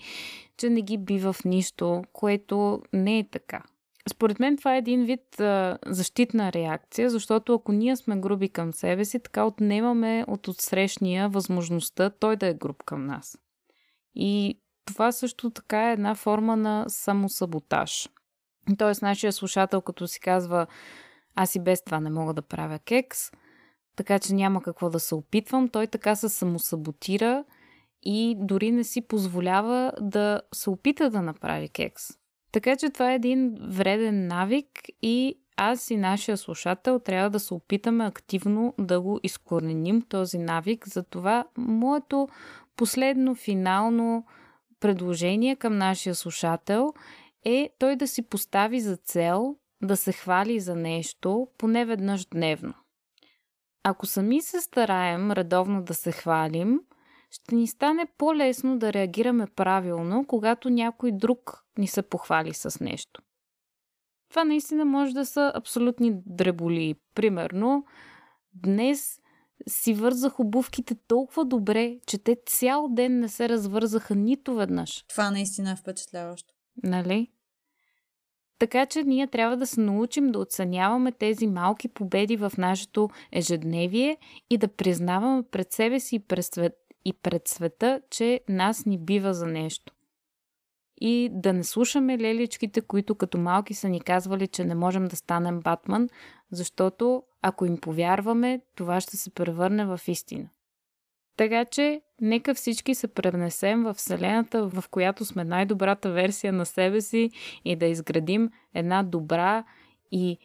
че не ги бива в нищо, което не е така. Според мен това е един вид а, защитна реакция, защото ако ние сме груби към себе си, така отнемаме от отсрещния възможността той да е груб към нас. И това също така е една форма на самосаботаж. Тоест, нашия слушател, като си казва, аз и без това не мога да правя кекс, така че няма какво да се опитвам, той така се самосаботира и дори не си позволява да се опита да направи кекс. Така че това е един вреден навик и аз и нашия слушател трябва да се опитаме активно да го изкореним този навик. Затова моето последно финално предложение към нашия слушател е той да си постави за цел да се хвали за нещо поне веднъж дневно. Ако сами се стараем редовно да се хвалим, ще ни стане по-лесно да реагираме правилно, когато някой друг ни се похвали с нещо. Това наистина може да са абсолютни дреболи. Примерно, днес си вързах обувките толкова добре, че те цял ден не се развързаха нито веднъж. Това наистина е впечатляващо. Нали? Така че ние трябва да се научим да оценяваме тези малки победи в нашето ежедневие и да признаваме пред себе си и пред, свет, и пред света, че нас ни бива за нещо. И да не слушаме леличките, които като малки са ни казвали, че не можем да станем Батман, защото ако им повярваме, това ще се превърне в истина. Така че, нека всички се пренесем в Вселената, в която сме най-добрата версия на себе си и да изградим една добра и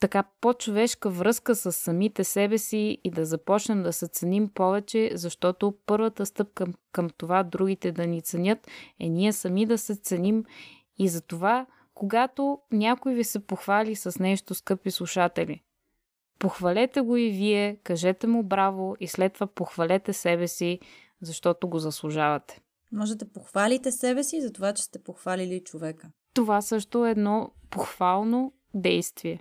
така по-човешка връзка с самите себе си и да започнем да се ценим повече, защото първата стъпка към, към това другите да ни ценят е ние сами да се ценим и за това, когато някой ви се похвали с нещо, скъпи слушатели, похвалете го и вие, кажете му браво и след това похвалете себе си, защото го заслужавате. Може да похвалите себе си за това, че сте похвалили човека. Това също е едно похвално действие.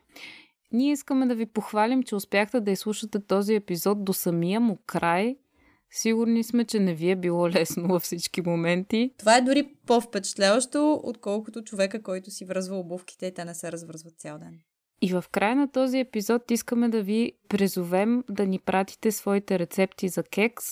Ние искаме да ви похвалим, че успяхте да изслушате този епизод до самия му край. Сигурни сме, че не ви е било лесно във всички моменти. Това е дори по-впечатляващо, отколкото човека, който си връзва обувките и те не се развързват цял ден. И в края на този епизод искаме да ви призовем да ни пратите своите рецепти за кекс.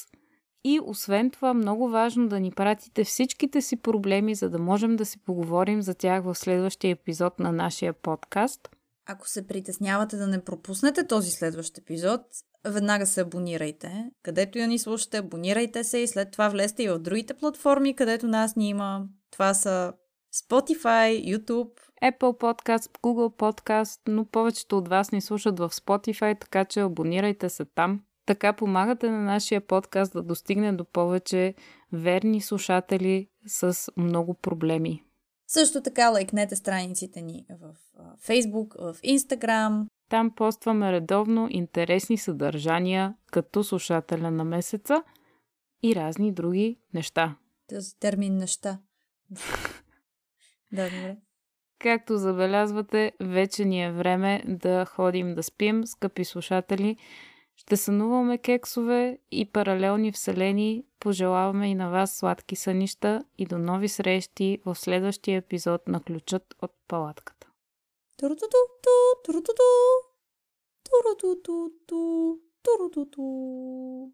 И освен това, много важно да ни пратите всичките си проблеми, за да можем да си поговорим за тях в следващия епизод на нашия подкаст. Ако се притеснявате да не пропуснете този следващ епизод, веднага се абонирайте. Където я ни слушате, абонирайте се и след това влезте и в другите платформи, където нас ни има. Това са Spotify, YouTube, Apple Podcast, Google Podcast, но повечето от вас ни слушат в Spotify, така че абонирайте се там. Така помагате на нашия подкаст да достигне до повече верни слушатели с много проблеми. Също така лайкнете страниците ни в Facebook, в Instagram. Там постваме редовно интересни съдържания, като слушателя на месеца и разни други неща. Този термин неща. да, добре. Както забелязвате, вече ни е време да ходим да спим, скъпи слушатели. Ще сънуваме кексове и паралелни вселени. Пожелаваме и на вас сладки сънища и до нови срещи в следващия епизод на Ключът от палатката. Турутуту, турутуту, турутуту, турутуту.